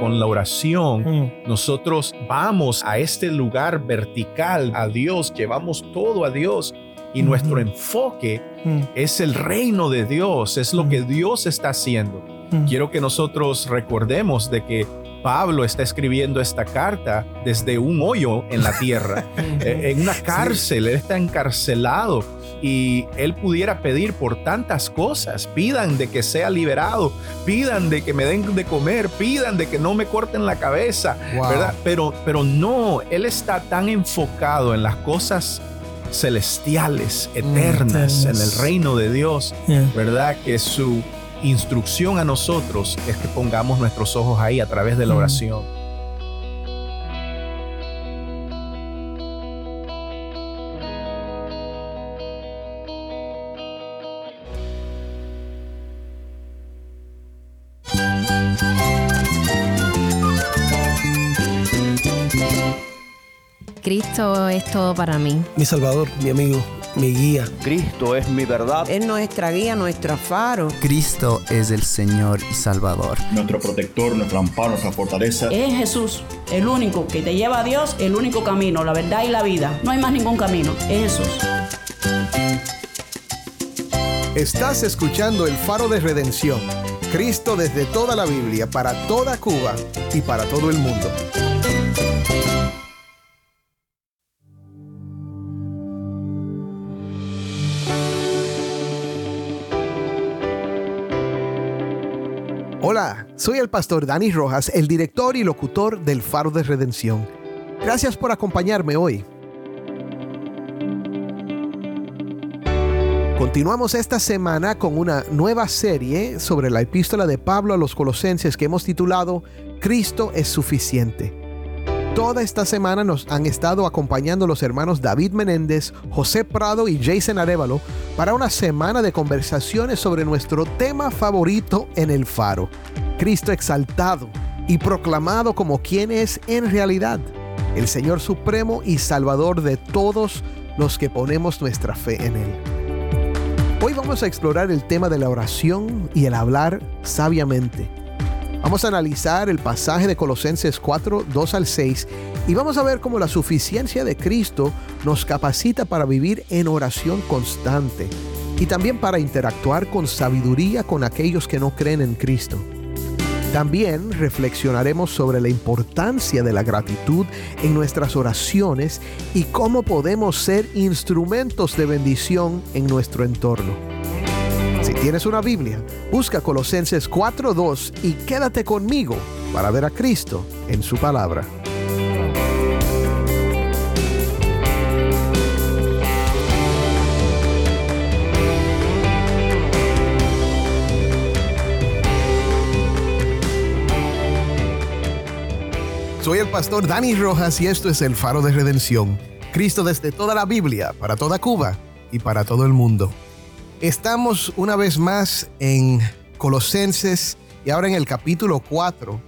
Con la oración, mm. nosotros vamos a este lugar vertical, a Dios, llevamos todo a Dios y nuestro enfoque mm. es el reino de Dios, es lo que Dios está haciendo. Quiero que nosotros recordemos de que Pablo está escribiendo esta carta desde un hoyo en la tierra, eh, en una cárcel, él está encarcelado y él pudiera pedir por tantas cosas, pidan de que sea liberado, pidan de que me den de comer, pidan de que no me corten la cabeza, ¿verdad? Pero, pero no, él está tan enfocado en las cosas celestiales, mm, eternas, en el reino de Dios, ¿verdad? Que su instrucción a nosotros es que pongamos nuestros ojos ahí a través de la mm. Cristo es todo para mí. Mi Salvador, mi amigo mi guía. Cristo es mi verdad. Es nuestra guía, nuestro faro. Cristo es el Señor y Salvador. Nuestro protector, nuestro amparo, nuestra fortaleza. Es Jesús, el único que te lleva a Dios, el único camino, la verdad y la vida. No hay más ningún camino, es Jesús. Estás escuchando el faro de redención. Cristo desde toda la Biblia, para toda Cuba y para todo el mundo. Soy el pastor Dani Rojas, el director y locutor del Faro de Redención. Gracias por acompañarme hoy. Continuamos esta semana con una nueva serie sobre la epístola de Pablo a los Colosenses que hemos titulado Cristo es suficiente. Toda esta semana nos han estado acompañando los hermanos David Menéndez, José Prado y Jason Arevalo para una semana de conversaciones sobre nuestro tema favorito en el faro, Cristo exaltado y proclamado como quien es en realidad, el Señor Supremo y Salvador de todos los que ponemos nuestra fe en Él. Hoy vamos a explorar el tema de la oración y el hablar sabiamente. Vamos a analizar el pasaje de Colosenses 4, 2 al 6 y vamos a ver cómo la suficiencia de Cristo nos capacita para vivir en oración constante y también para interactuar con sabiduría con aquellos que no creen en Cristo. También reflexionaremos sobre la importancia de la gratitud en nuestras oraciones y cómo podemos ser instrumentos de bendición en nuestro entorno. Si tienes una Biblia, busca Colosenses 4.2 y quédate conmigo para ver a Cristo en su palabra. Soy el pastor Dani Rojas y esto es el faro de redención. Cristo desde toda la Biblia, para toda Cuba y para todo el mundo. Estamos una vez más en Colosenses y ahora en el capítulo 4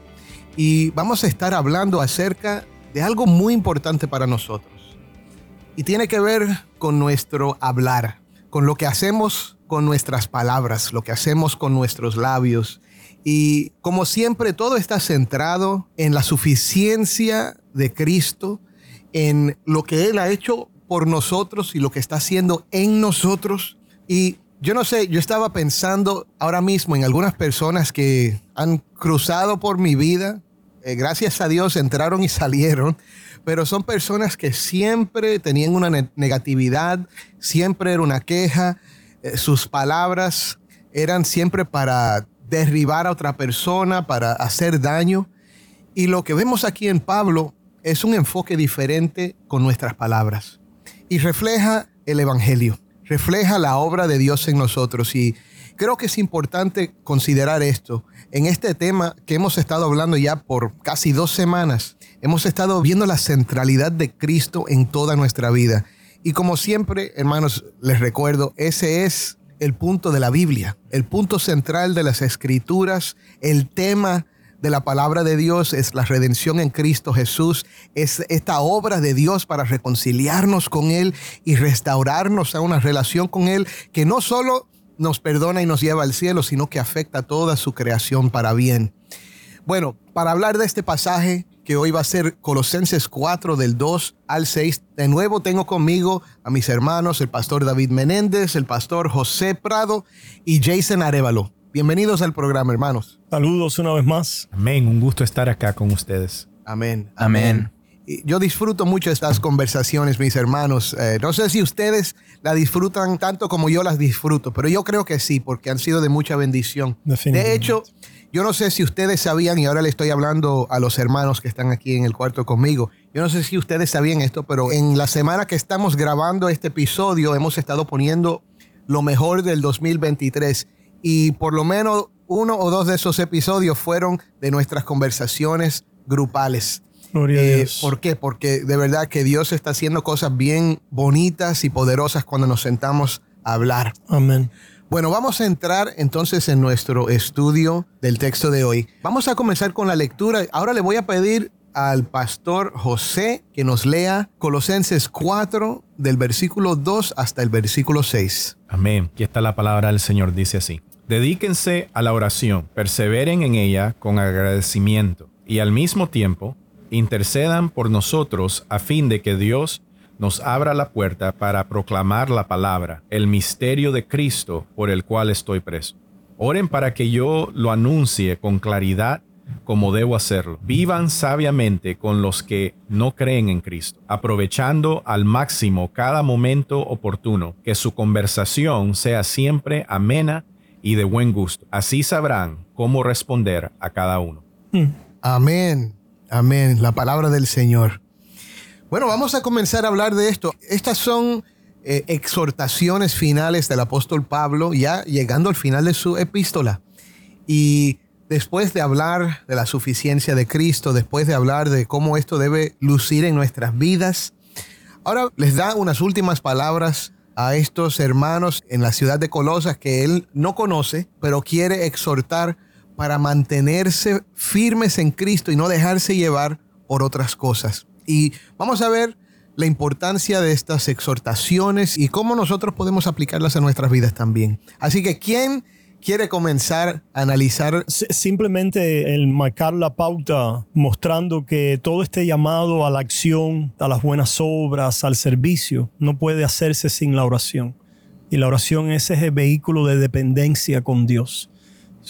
y vamos a estar hablando acerca de algo muy importante para nosotros. Y tiene que ver con nuestro hablar, con lo que hacemos con nuestras palabras, lo que hacemos con nuestros labios. Y como siempre, todo está centrado en la suficiencia de Cristo, en lo que Él ha hecho por nosotros y lo que está haciendo en nosotros. Y yo no sé, yo estaba pensando ahora mismo en algunas personas que han cruzado por mi vida, eh, gracias a Dios entraron y salieron, pero son personas que siempre tenían una negatividad, siempre era una queja, eh, sus palabras eran siempre para derribar a otra persona, para hacer daño. Y lo que vemos aquí en Pablo es un enfoque diferente con nuestras palabras y refleja el Evangelio refleja la obra de Dios en nosotros. Y creo que es importante considerar esto. En este tema que hemos estado hablando ya por casi dos semanas, hemos estado viendo la centralidad de Cristo en toda nuestra vida. Y como siempre, hermanos, les recuerdo, ese es el punto de la Biblia, el punto central de las escrituras, el tema de la palabra de Dios es la redención en Cristo Jesús, es esta obra de Dios para reconciliarnos con Él y restaurarnos a una relación con Él que no solo nos perdona y nos lleva al cielo, sino que afecta a toda su creación para bien. Bueno, para hablar de este pasaje que hoy va a ser Colosenses 4 del 2 al 6, de nuevo tengo conmigo a mis hermanos, el pastor David Menéndez, el pastor José Prado y Jason Arevalo. Bienvenidos al programa, hermanos. Saludos una vez más. Amén, un gusto estar acá con ustedes. Amén. Amén. Yo disfruto mucho estas conversaciones, mis hermanos. Eh, no sé si ustedes la disfrutan tanto como yo las disfruto, pero yo creo que sí, porque han sido de mucha bendición. De hecho, yo no sé si ustedes sabían, y ahora le estoy hablando a los hermanos que están aquí en el cuarto conmigo, yo no sé si ustedes sabían esto, pero en la semana que estamos grabando este episodio hemos estado poniendo lo mejor del 2023 y por lo menos uno o dos de esos episodios fueron de nuestras conversaciones grupales. Eh, ¿Por qué? Porque de verdad que Dios está haciendo cosas bien bonitas y poderosas cuando nos sentamos a hablar. Amén. Bueno, vamos a entrar entonces en nuestro estudio del texto de hoy. Vamos a comenzar con la lectura. Ahora le voy a pedir al pastor José que nos lea Colosenses 4 del versículo 2 hasta el versículo 6. Amén. Aquí está la palabra del Señor. Dice así. Dedíquense a la oración, perseveren en ella con agradecimiento y al mismo tiempo intercedan por nosotros a fin de que Dios nos abra la puerta para proclamar la palabra, el misterio de Cristo por el cual estoy preso. Oren para que yo lo anuncie con claridad como debo hacerlo. Vivan sabiamente con los que no creen en Cristo, aprovechando al máximo cada momento oportuno, que su conversación sea siempre amena y de buen gusto. Así sabrán cómo responder a cada uno. Mm. Amén. Amén. La palabra del Señor. Bueno, vamos a comenzar a hablar de esto. Estas son eh, exhortaciones finales del apóstol Pablo, ya llegando al final de su epístola. Y después de hablar de la suficiencia de Cristo, después de hablar de cómo esto debe lucir en nuestras vidas, ahora les da unas últimas palabras a estos hermanos en la ciudad de Colosas que él no conoce, pero quiere exhortar para mantenerse firmes en Cristo y no dejarse llevar por otras cosas. Y vamos a ver la importancia de estas exhortaciones y cómo nosotros podemos aplicarlas a nuestras vidas también. Así que, ¿quién quiere comenzar a analizar? Simplemente el marcar la pauta mostrando que todo este llamado a la acción, a las buenas obras, al servicio, no puede hacerse sin la oración. Y la oración es ese vehículo de dependencia con Dios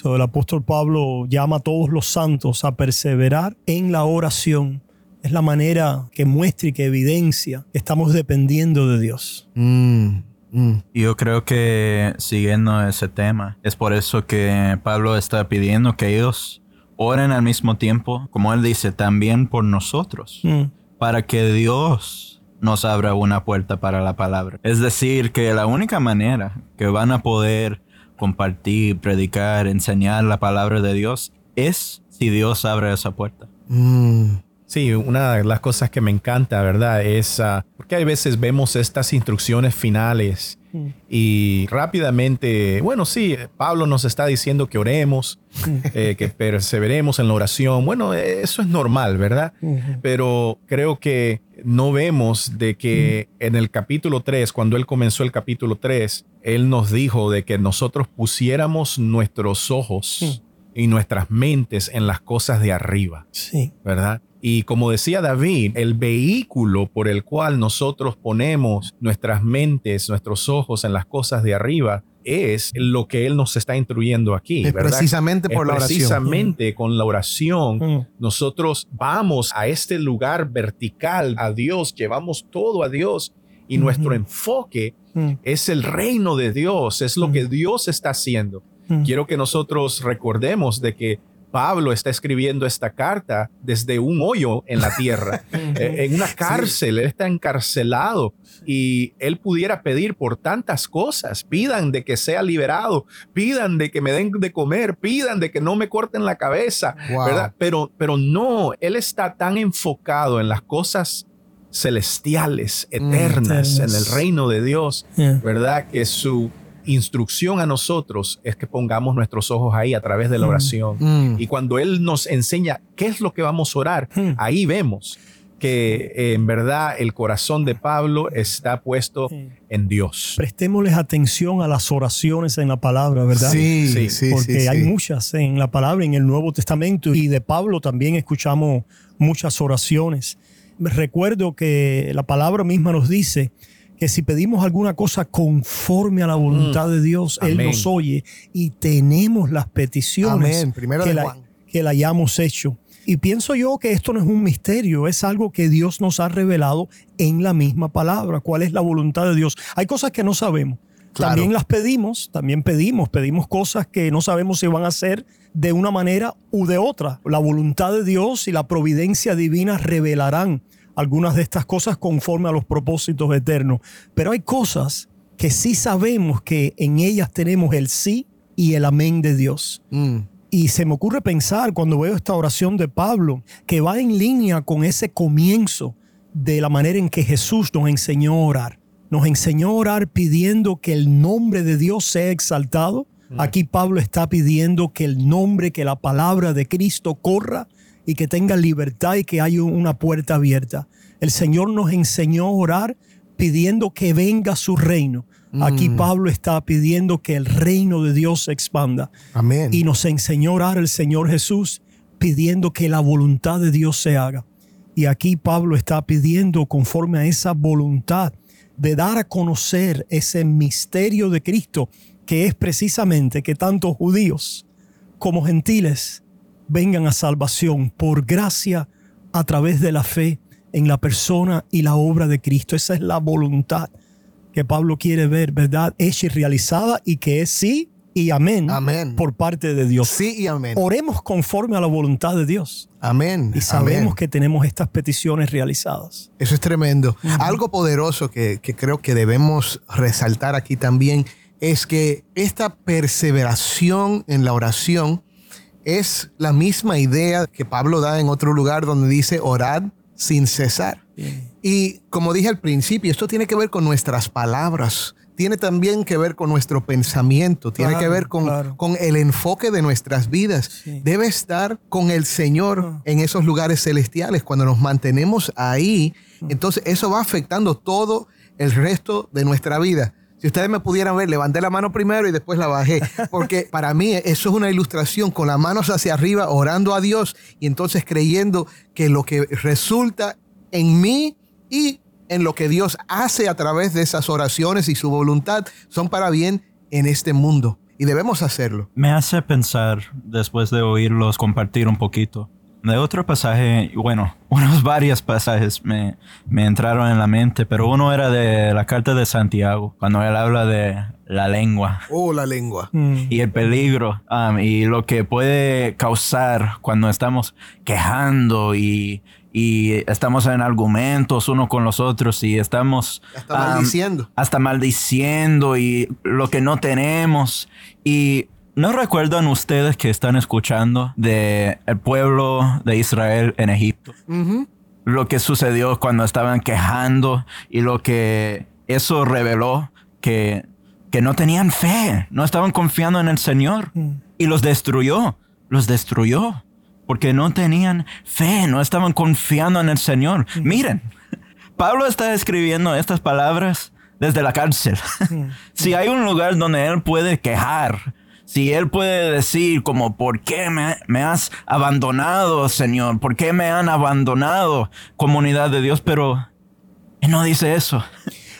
el apóstol Pablo llama a todos los santos a perseverar en la oración. Es la manera que muestra y que evidencia que estamos dependiendo de Dios. Mm, mm. Yo creo que siguiendo ese tema, es por eso que Pablo está pidiendo que ellos oren al mismo tiempo, como él dice, también por nosotros, mm. para que Dios nos abra una puerta para la palabra. Es decir, que la única manera que van a poder compartir, predicar, enseñar la palabra de Dios es si Dios abre esa puerta. Mm. Sí, una de las cosas que me encanta, ¿verdad? Es ah, porque hay veces vemos estas instrucciones finales mm. y rápidamente, bueno, sí, Pablo nos está diciendo que oremos, mm. eh, que perseveremos en la oración. Bueno, eso es normal, ¿verdad? Pero creo que no vemos de que en el capítulo 3, cuando él comenzó el capítulo 3, él nos dijo de que nosotros pusiéramos nuestros ojos y nuestras mentes en las cosas de arriba. Sí. ¿Verdad? Y como decía David, el vehículo por el cual nosotros ponemos nuestras mentes, nuestros ojos en las cosas de arriba, es lo que él nos está instruyendo aquí. precisamente por la oración. Precisamente con la oración, mm. nosotros vamos a este lugar vertical, a Dios, llevamos todo a Dios y nuestro enfoque mm. es el reino de Dios, es lo que mm. Dios está haciendo. Quiero que nosotros recordemos de que Pablo está escribiendo esta carta desde un hoyo en la tierra, eh, en una cárcel, él está encarcelado y él pudiera pedir por tantas cosas, pidan de que sea liberado, pidan de que me den de comer, pidan de que no me corten la cabeza, ¿verdad? Pero, pero no, él está tan enfocado en las cosas celestiales, mm, eternas, en el reino de Dios, ¿verdad? Que su instrucción a nosotros es que pongamos nuestros ojos ahí a través de la mm. oración. Mm. Y cuando Él nos enseña qué es lo que vamos a orar, mm. ahí vemos que eh, en verdad el corazón de Pablo está puesto en Dios. Prestémosles atención a las oraciones en la palabra, ¿verdad? Sí, sí, sí. Porque hay muchas en la palabra, en el Nuevo Testamento, y de Pablo también escuchamos muchas oraciones. Recuerdo que la palabra misma nos dice que si pedimos alguna cosa conforme a la voluntad de Dios, Él nos oye y tenemos las peticiones que, la, que la hayamos hecho. Y pienso yo que esto no es un misterio, es algo que Dios nos ha revelado en la misma palabra, cuál es la voluntad de Dios. Hay cosas que no sabemos. También las pedimos, también pedimos, pedimos cosas que no sabemos si van a ser de una manera u de otra. La voluntad de Dios y la providencia divina revelarán algunas de estas cosas conforme a los propósitos eternos. Pero hay cosas que sí sabemos que en ellas tenemos el sí y el amén de Dios. Mm. Y se me ocurre pensar cuando veo esta oración de Pablo, que va en línea con ese comienzo de la manera en que Jesús nos enseñó a orar. Nos enseñó a orar pidiendo que el nombre de Dios sea exaltado. Mm. Aquí Pablo está pidiendo que el nombre, que la palabra de Cristo corra y que tenga libertad y que haya una puerta abierta. El Señor nos enseñó a orar pidiendo que venga su reino. Aquí mm. Pablo está pidiendo que el reino de Dios se expanda. Amén. Y nos enseñó a orar el Señor Jesús pidiendo que la voluntad de Dios se haga. Y aquí Pablo está pidiendo conforme a esa voluntad de dar a conocer ese misterio de Cristo, que es precisamente que tanto judíos como gentiles vengan a salvación por gracia a través de la fe en la persona y la obra de Cristo. Esa es la voluntad que Pablo quiere ver, ¿verdad? Hecha y realizada y que es sí y amén, amén. por parte de Dios. Sí y amén. Oremos conforme a la voluntad de Dios. Amén. Y sabemos que tenemos estas peticiones realizadas. Eso es tremendo. Algo poderoso que, que creo que debemos resaltar aquí también es que esta perseveración en la oración es la misma idea que Pablo da en otro lugar donde dice orad sin cesar. Y como dije al principio, esto tiene que ver con nuestras palabras, tiene también que ver con nuestro pensamiento, tiene que ver con, con, el enfoque de nuestras vidas. Debe estar con el Señor en esos lugares celestiales. Cuando nos mantenemos ahí, entonces eso va afectando todo el resto de nuestra vida. Si ustedes me pudieran ver, levanté la mano primero y después la bajé, porque para mí eso es una ilustración con las manos hacia arriba, orando a Dios y entonces creyendo que lo que resulta en mí y en lo que Dios hace a través de esas oraciones y su voluntad son para bien en este mundo. Y debemos hacerlo. Me hace pensar, después de oírlos compartir un poquito, de otro pasaje, bueno, unos varios pasajes me, me, entraron en la mente, pero uno era de la carta de Santiago, cuando él habla de la lengua. Oh, la lengua. Mm. Y el peligro um, y lo que puede causar cuando estamos quejando y, y estamos en argumentos uno con los otros y estamos hasta maldiciendo. Hasta maldiciendo y lo que no tenemos. Y ¿No recuerdan ustedes que están escuchando de el pueblo de Israel en Egipto? Lo que sucedió cuando estaban quejando y lo que eso reveló que, que no tenían fe, no estaban confiando en el Señor mm. y los destruyó, los destruyó porque no tenían fe, no estaban confiando en el Señor. Mm. Miren, Pablo está escribiendo estas palabras desde la cárcel. Mm. si hay un lugar donde él puede quejar, si Él puede decir como, ¿por qué me, has abandonado, Señor? ¿Por qué me han abandonado, comunidad de Dios? Pero Él no dice eso.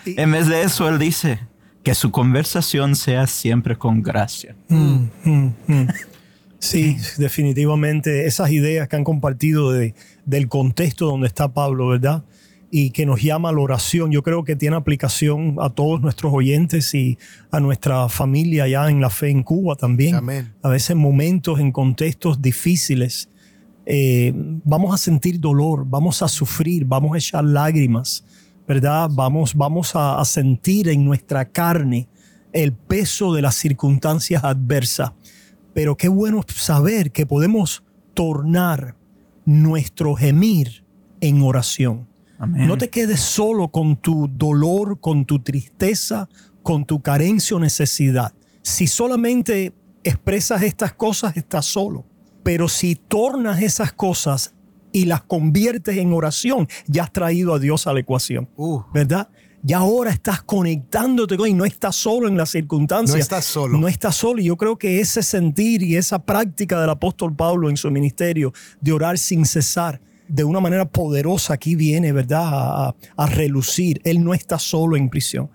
en vez de eso, Él dice que su conversación sea siempre con gracia. Mm, mm, mm. Sí, definitivamente esas ideas que han compartido de, del contexto donde está Pablo, ¿verdad? Y que nos llama a la oración. Yo creo que tiene aplicación a todos nuestros oyentes y a nuestra familia ya en la fe en Cuba también. A veces en momentos, en contextos difíciles, eh, vamos a sentir dolor, vamos a sufrir, vamos a echar lágrimas, ¿verdad? Vamos, vamos a, a sentir en nuestra carne el peso de las circunstancias adversas. Pero qué bueno saber que podemos tornar nuestro gemir en oración. No te quedes solo con tu dolor, con tu tristeza, con tu carencia o necesidad. Si solamente expresas estas cosas, estás solo. Pero si tornas esas cosas y las conviertes en oración, ya has traído a Dios a la ecuación. Uh. ¿Verdad? Ya ahora estás conectándote con y no estás solo en las circunstancias. No estás solo. No estás solo. Y yo creo que ese sentir y esa práctica del apóstol Pablo en su ministerio de orar sin cesar, de una manera poderosa aquí viene, ¿verdad? A, a, relucir. Él no está solo en prisión.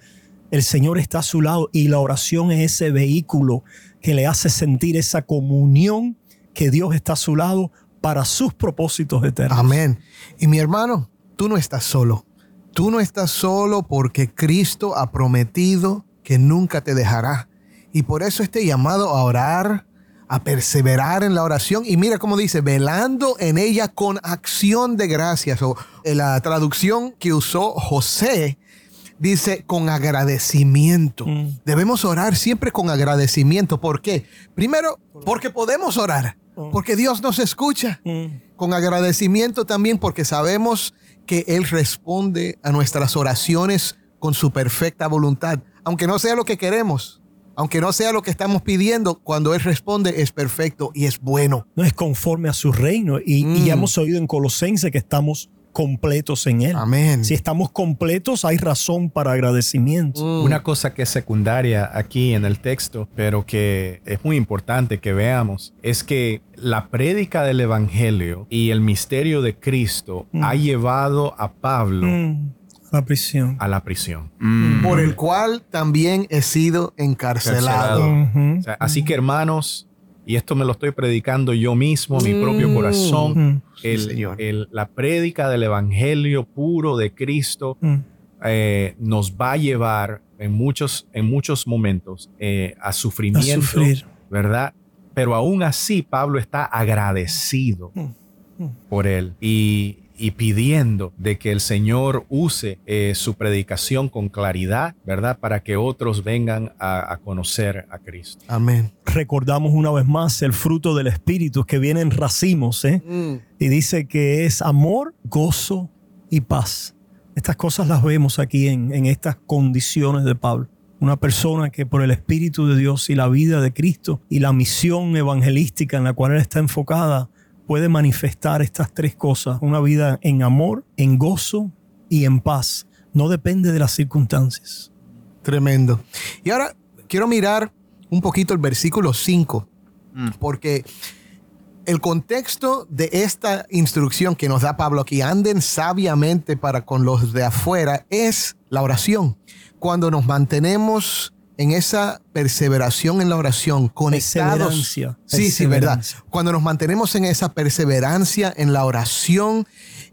El Señor está a su lado y la oración es ese vehículo que le hace sentir esa comunión que Dios está a su lado para sus propósitos eternos. Amén. Y mi hermano, tú no estás solo. Tú no estás solo porque Cristo ha prometido que nunca te dejará. Y por eso este llamado a orar, a perseverar en la oración. Y mira cómo dice, velando en ella con acción de gracias. O en la traducción que usó José, dice con agradecimiento. Mm. Debemos orar siempre con agradecimiento. ¿Por qué? Primero, porque podemos orar. Mm. Porque Dios nos escucha. Mm. Con agradecimiento también porque sabemos que Él responde a nuestras oraciones con su perfecta voluntad, aunque no sea lo que queremos, aunque no sea lo que estamos pidiendo, cuando Él responde es perfecto y es bueno. No es conforme a su reino. Y, y ya mm. hemos oído en Colosense que estamos completos en Él. Amén. Si estamos completos, hay razón para agradecimiento. Mm. Una cosa que es secundaria aquí en el texto, pero que es muy importante que veamos, es que la prédica del Evangelio y el misterio de Cristo mm. ha llevado a Pablo mm. A la prisión. A la prisión. Por el cual también he sido encarcelado. así que hermanos, y esto me lo estoy predicando yo mismo, mi propio mm. corazón, el, la prédica del Evangelio puro de Cristo mm. eh, nos va a llevar en muchos, en muchos momentos eh, a sufrimiento, ¿verdad? Pero aún así Pablo está agradecido mm. por él. Y, y pidiendo de que el Señor use eh, su predicación con claridad, ¿verdad? Para que otros vengan a, conocer a Cristo. Amén. Recordamos una vez más el fruto del Espíritu que viene en racimos, ¿eh? Mm. Y dice que es amor, gozo y paz. Estas cosas las vemos aquí en, en estas condiciones de Pablo una persona que por el Espíritu de Dios y la vida de Cristo y la misión evangelística en la cual él está enfocada, puede manifestar estas tres cosas, una vida en amor, en gozo y en paz. No depende de las circunstancias. Tremendo. Y ahora quiero mirar un poquito el versículo 5, mm. porque el contexto de esta instrucción que nos da Pablo aquí, anden sabiamente para con los de afuera, es la oración. Cuando nos mantenemos en esa perseveración en la oración, conectados. Perseverancia. Sí, sí, verdad. Cuando nos mantenemos en esa perseverancia en la oración,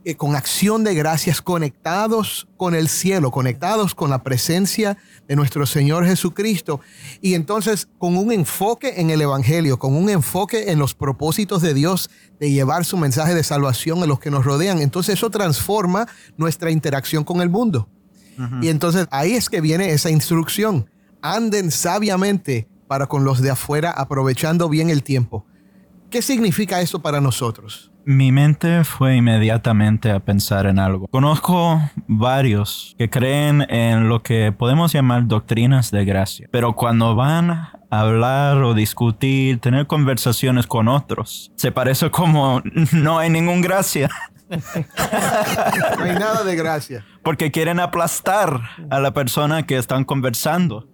eh, con acción de gracias, conectados con el cielo, conectados con la presencia de nuestro Señor Jesucristo. Y entonces con un enfoque en el Evangelio, con un enfoque en los propósitos de Dios de llevar su mensaje de salvación a los que nos rodean. Entonces eso transforma nuestra interacción con el mundo. Y entonces ahí es que viene esa instrucción anden sabiamente para con los de afuera, aprovechando bien el tiempo. ¿Qué significa eso para nosotros? Mi mente fue inmediatamente a pensar en algo. Conozco varios que creen en lo que podemos llamar doctrinas de gracia, pero cuando van a hablar o discutir, tener conversaciones con otros, se parece como no hay ninguna gracia. no hay nada de gracia. Porque quieren aplastar a la persona que están conversando.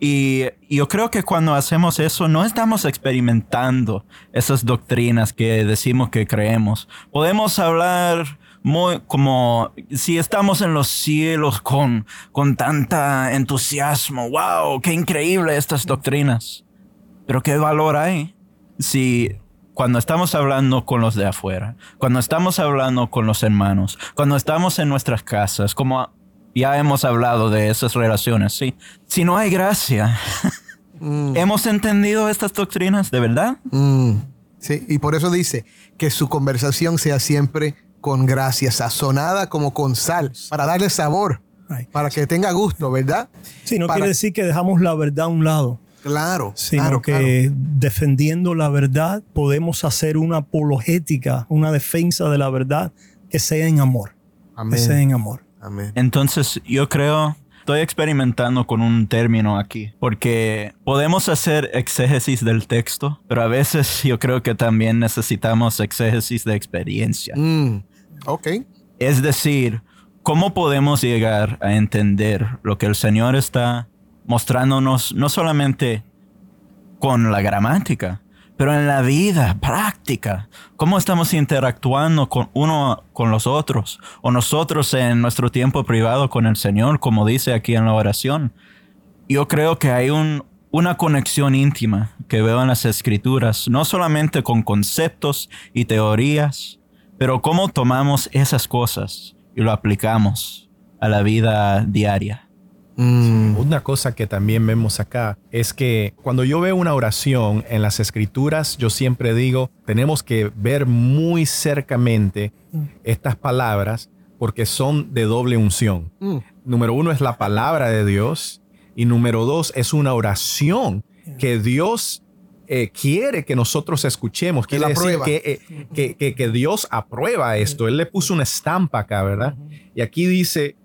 Y yo creo que cuando hacemos eso no estamos experimentando esas doctrinas que decimos que creemos. Podemos hablar muy como si estamos en los cielos con, con tanta entusiasmo. ¡Wow! ¡Qué increíble estas doctrinas! Pero ¿qué valor hay si cuando estamos hablando con los de afuera, cuando estamos hablando con los hermanos, cuando estamos en nuestras casas, como ya hemos hablado de esas relaciones, sí. Si no hay gracia, mm. ¿hemos entendido estas doctrinas de verdad? Mm. Sí, y por eso dice que su conversación sea siempre con gracia, sazonada como con sal, para darle sabor, para que tenga gusto, ¿verdad? Sí, no quiere decir que dejamos la verdad a un lado. Claro, sino que defendiendo la verdad podemos hacer una apologética, una defensa de la verdad que sea en amor. Que sea en amor. Entonces yo creo estoy experimentando con un término aquí, porque podemos hacer exégesis del texto, pero a veces yo creo que también necesitamos exégesis de experiencia. Mm, ok. Es decir, ¿cómo podemos llegar a entender lo que el Señor está mostrándonos no solamente con la gramática, pero en la vida práctica, cómo estamos interactuando con uno con los otros, o nosotros en nuestro tiempo privado con el Señor, como dice aquí en la oración. Yo creo que hay un, una conexión íntima que veo en las escrituras, no solamente con conceptos y teorías, pero cómo tomamos esas cosas y lo aplicamos a la vida diaria. Mm. Una cosa que también vemos acá es que cuando yo veo una oración en las escrituras, yo siempre digo, tenemos que ver muy cercamente estas palabras porque son de doble unción. Mm. Número uno es la palabra de Dios y número dos es una oración que Dios eh, quiere que nosotros escuchemos. Quiere decir eh, que, que, que, Dios aprueba esto. Él le puso una estampa acá, ¿verdad? Y aquí dice,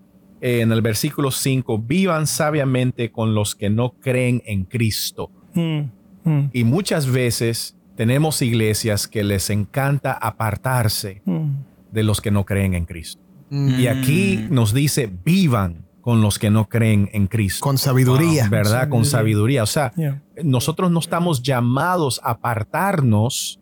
en el versículo 5, vivan sabiamente con los que no creen en Cristo. Mm, mm. Y muchas veces tenemos iglesias que les encanta apartarse mm. de los que no creen en Cristo. Y aquí nos dice, vivan con los que no creen en Cristo. Con sabiduría. ¿Verdad? Con sabiduría. O sea, nosotros no estamos llamados a apartarnos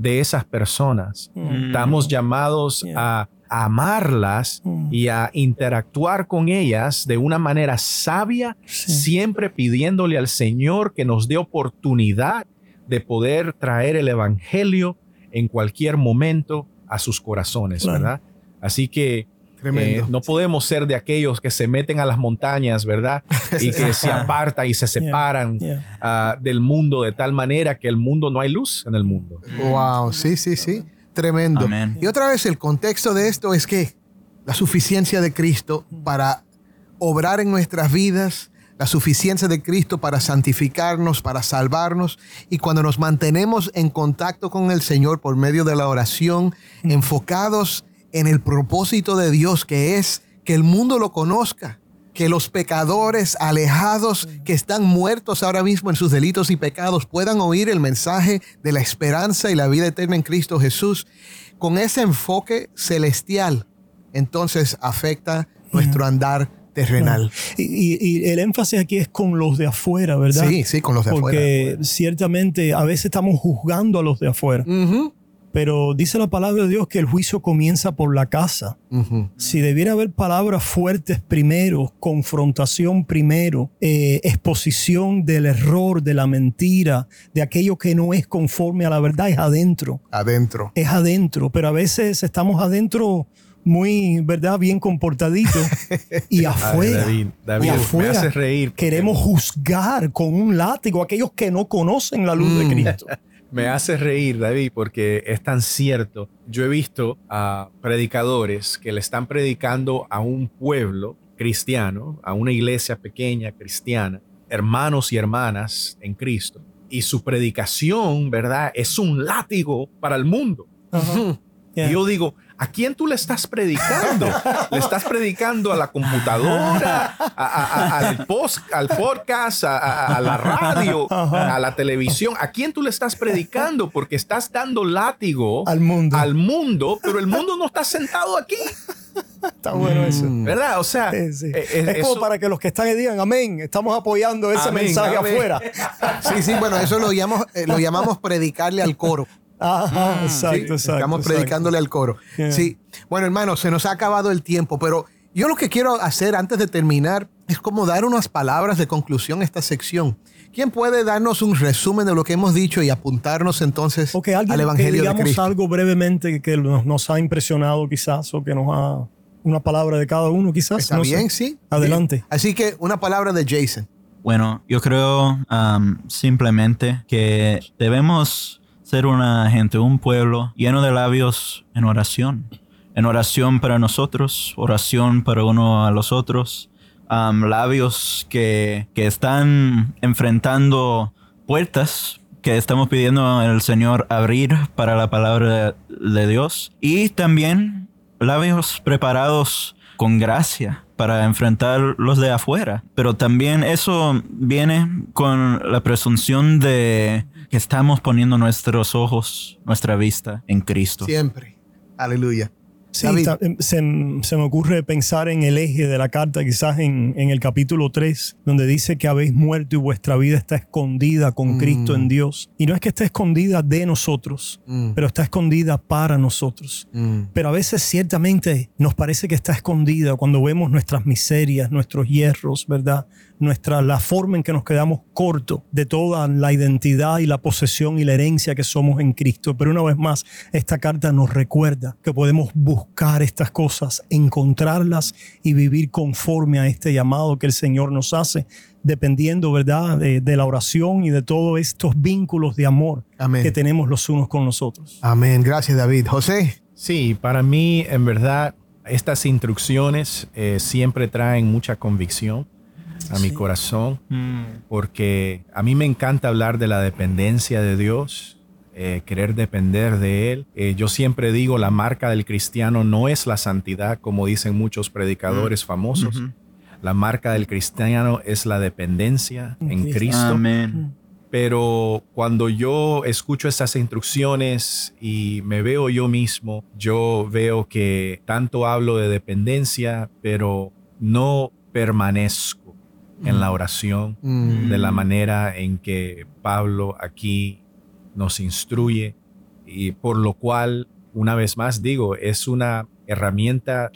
de esas personas. Estamos llamados a amarlas mm. y a interactuar con ellas de una manera sabia, siempre pidiéndole al Señor que nos dé oportunidad de poder traer el Evangelio en cualquier momento a sus corazones, ¿verdad? Así que eh, no podemos ser de aquellos que se meten a las montañas, ¿verdad? Y que se apartan y se separan ah, del mundo de tal manera que el mundo no hay luz en el mundo. Wow, sí, sí, sí. Tremendo. Y otra vez el contexto de esto es que la suficiencia de Cristo para obrar en nuestras vidas, la suficiencia de Cristo para santificarnos, para salvarnos. Y cuando nos mantenemos en contacto con el Señor por medio de la oración, enfocados en el propósito de Dios, que es que el mundo lo conozca, que los pecadores alejados que están muertos ahora mismo en sus delitos y pecados puedan oír el mensaje de la esperanza y la vida eterna en Cristo Jesús. Con ese enfoque celestial, entonces afecta nuestro andar terrenal. Y, el énfasis aquí es con los de afuera, ¿verdad? Sí, sí, con los de afuera. Porque ciertamente a veces estamos juzgando a los de afuera. Pero dice la palabra de Dios que el juicio comienza por la casa. Si debiera haber palabras fuertes primero, confrontación primero, eh, exposición del error, de la mentira, de aquello que no es conforme a la verdad, es adentro. Adentro. Es adentro. Pero a veces estamos adentro muy, ¿verdad? Bien comportadito. y afuera, David, afuera reír. Queremos juzgar con un látigo a aquellos que no conocen la luz de mm. Cristo. Me hace reír, David, porque es tan cierto. Yo he visto a predicadores que le están predicando a un pueblo cristiano, a una iglesia pequeña cristiana, hermanos y hermanas en Cristo. Y su predicación, ¿verdad? Es un látigo para el mundo. Y yo digo, ¿A quién tú le estás predicando? ¿Le estás predicando a la computadora, al, post, al podcast, a, la radio, a la televisión? ¿A quién tú le estás predicando? Porque estás dando látigo al mundo, al mundo pero el mundo no está sentado aquí. Está bueno eso. Mm. ¿Verdad? O sea, eh, eh, es, como para que los que están ahí digan amén. Estamos apoyando ese mensaje afuera. Sí, sí, bueno, eso lo llamamos, eh, lo llamamos predicarle al coro. Ajá, exacto, exacto. Estamos predicándole al coro. Sí. Bueno, hermano, se nos ha acabado el tiempo, pero yo lo que quiero hacer antes de terminar es como dar unas palabras de conclusión a esta sección. ¿Quién puede darnos un resumen de lo que hemos dicho y apuntarnos entonces al Evangelio que de Cristo? algo brevemente que nos, ha impresionado quizás o que nos ha... Una palabra de cada uno quizás. Está bien, sí. Adelante. Así que una palabra de Jason. Bueno, yo creo um, simplemente que debemos ser una gente, un pueblo lleno de labios en oración. En oración para nosotros, oración para uno a los otros. labios que, que están enfrentando puertas que estamos pidiendo al Señor abrir para la palabra de Dios. Y también labios preparados con gracia para enfrentar los de afuera. Pero también eso viene con la presunción de que estamos poniendo nuestros ojos, nuestra vista en Cristo. Siempre. Aleluya. Sí, em, se, me ocurre pensar en el eje de la carta, quizás en, el capítulo 3, donde dice que habéis muerto y vuestra vida está escondida con Cristo en mm. Dios. Y no es que esté escondida de nosotros, mm. pero está escondida para nosotros. Mm. Pero a veces ciertamente nos parece que está escondida cuando vemos nuestras miserias, nuestros hierros, ¿verdad? Nuestra, la forma en que nos quedamos cortos de toda la identidad y la posesión y la herencia que somos en Cristo. Pero una vez más, esta carta nos recuerda que podemos buscar estas cosas, encontrarlas y vivir conforme a este llamado que el Señor nos hace, dependiendo, ¿verdad?, de, la oración y de todos estos vínculos de amor que tenemos los unos con los otros. Amén. Gracias, David. José. Sí, para mí, en verdad, estas instrucciones eh, siempre traen mucha convicción a mi corazón, mm. porque a mí me encanta hablar de la dependencia de Dios, eh, querer depender de Él. Eh, yo siempre digo, la marca del cristiano no es la santidad, como dicen muchos predicadores mm. famosos. La marca del cristiano es la dependencia en Cristo. Pero cuando yo escucho esas instrucciones y me veo yo mismo, yo veo que tanto hablo de dependencia, pero no permanezco en la oración, de la manera en que Pablo aquí nos instruye y por lo cual, una vez más digo, es una herramienta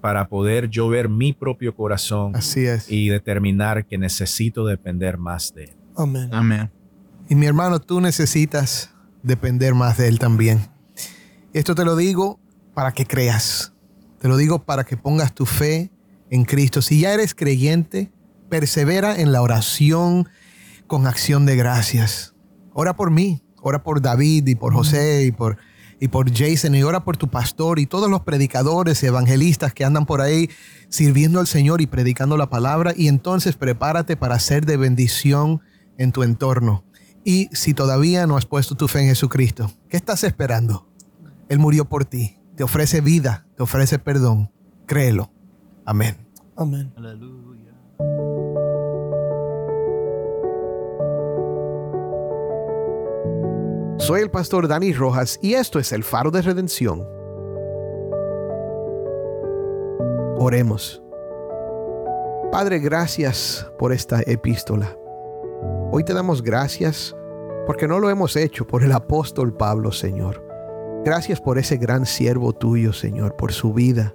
para poder yo ver mi propio corazón Así es. y determinar que necesito depender más de él. Amén. Amén. Y mi hermano, tú necesitas depender más de él también. Esto te lo digo para que creas. Te lo digo para que pongas tu fe en Cristo. Si ya eres creyente, persevera en la oración con acción de gracias. Ora por mí, ora por David y por José y por, y por Jason y ora por tu pastor y todos los predicadores y evangelistas que andan por ahí sirviendo al Señor y predicando la palabra y entonces prepárate para ser de bendición en tu entorno. Y si todavía no has puesto tu fe en Jesucristo, ¿qué estás esperando? Él murió por ti, te ofrece vida, te ofrece perdón. Créelo. Amén. Amén. Soy el pastor Dani Rojas y esto es el faro de redención. Oremos. Padre, gracias por esta epístola. Hoy te damos gracias porque no lo hemos hecho por el apóstol Pablo, Señor. Gracias por ese gran siervo tuyo, Señor, por su vida.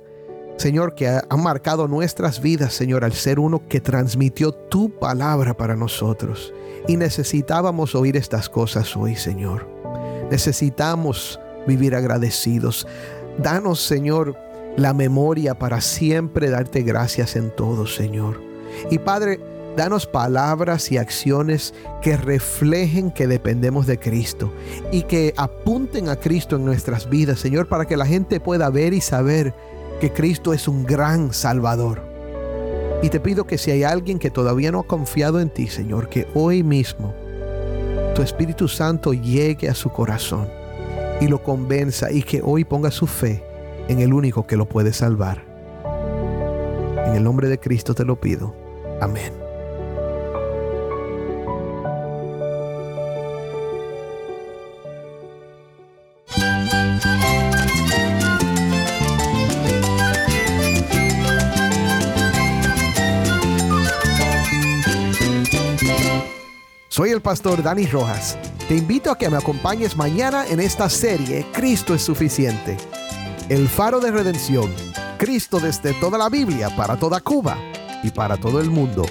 Señor, que ha, marcado nuestras vidas, Señor, al ser uno que transmitió tu palabra para nosotros. Y necesitábamos oír estas cosas hoy, Señor. Necesitamos vivir agradecidos. Danos, Señor, la memoria para siempre darte gracias en todo, Señor. Y Padre, danos palabras y acciones que reflejen que dependemos de Cristo y que apunten a Cristo en nuestras vidas, Señor, para que la gente pueda ver y saber que Cristo es un gran Salvador. Y te pido que si hay alguien que todavía no ha confiado en ti, Señor, que hoy mismo tu Espíritu Santo llegue a su corazón y lo convenza y que hoy ponga su fe en el único que lo puede salvar. En el nombre de Cristo te lo pido. Amén. Pastor Dani Rojas. Te invito a que me acompañes mañana en esta serie Cristo es suficiente. El faro de redención. Cristo desde toda la Biblia, para toda Cuba y para todo el mundo.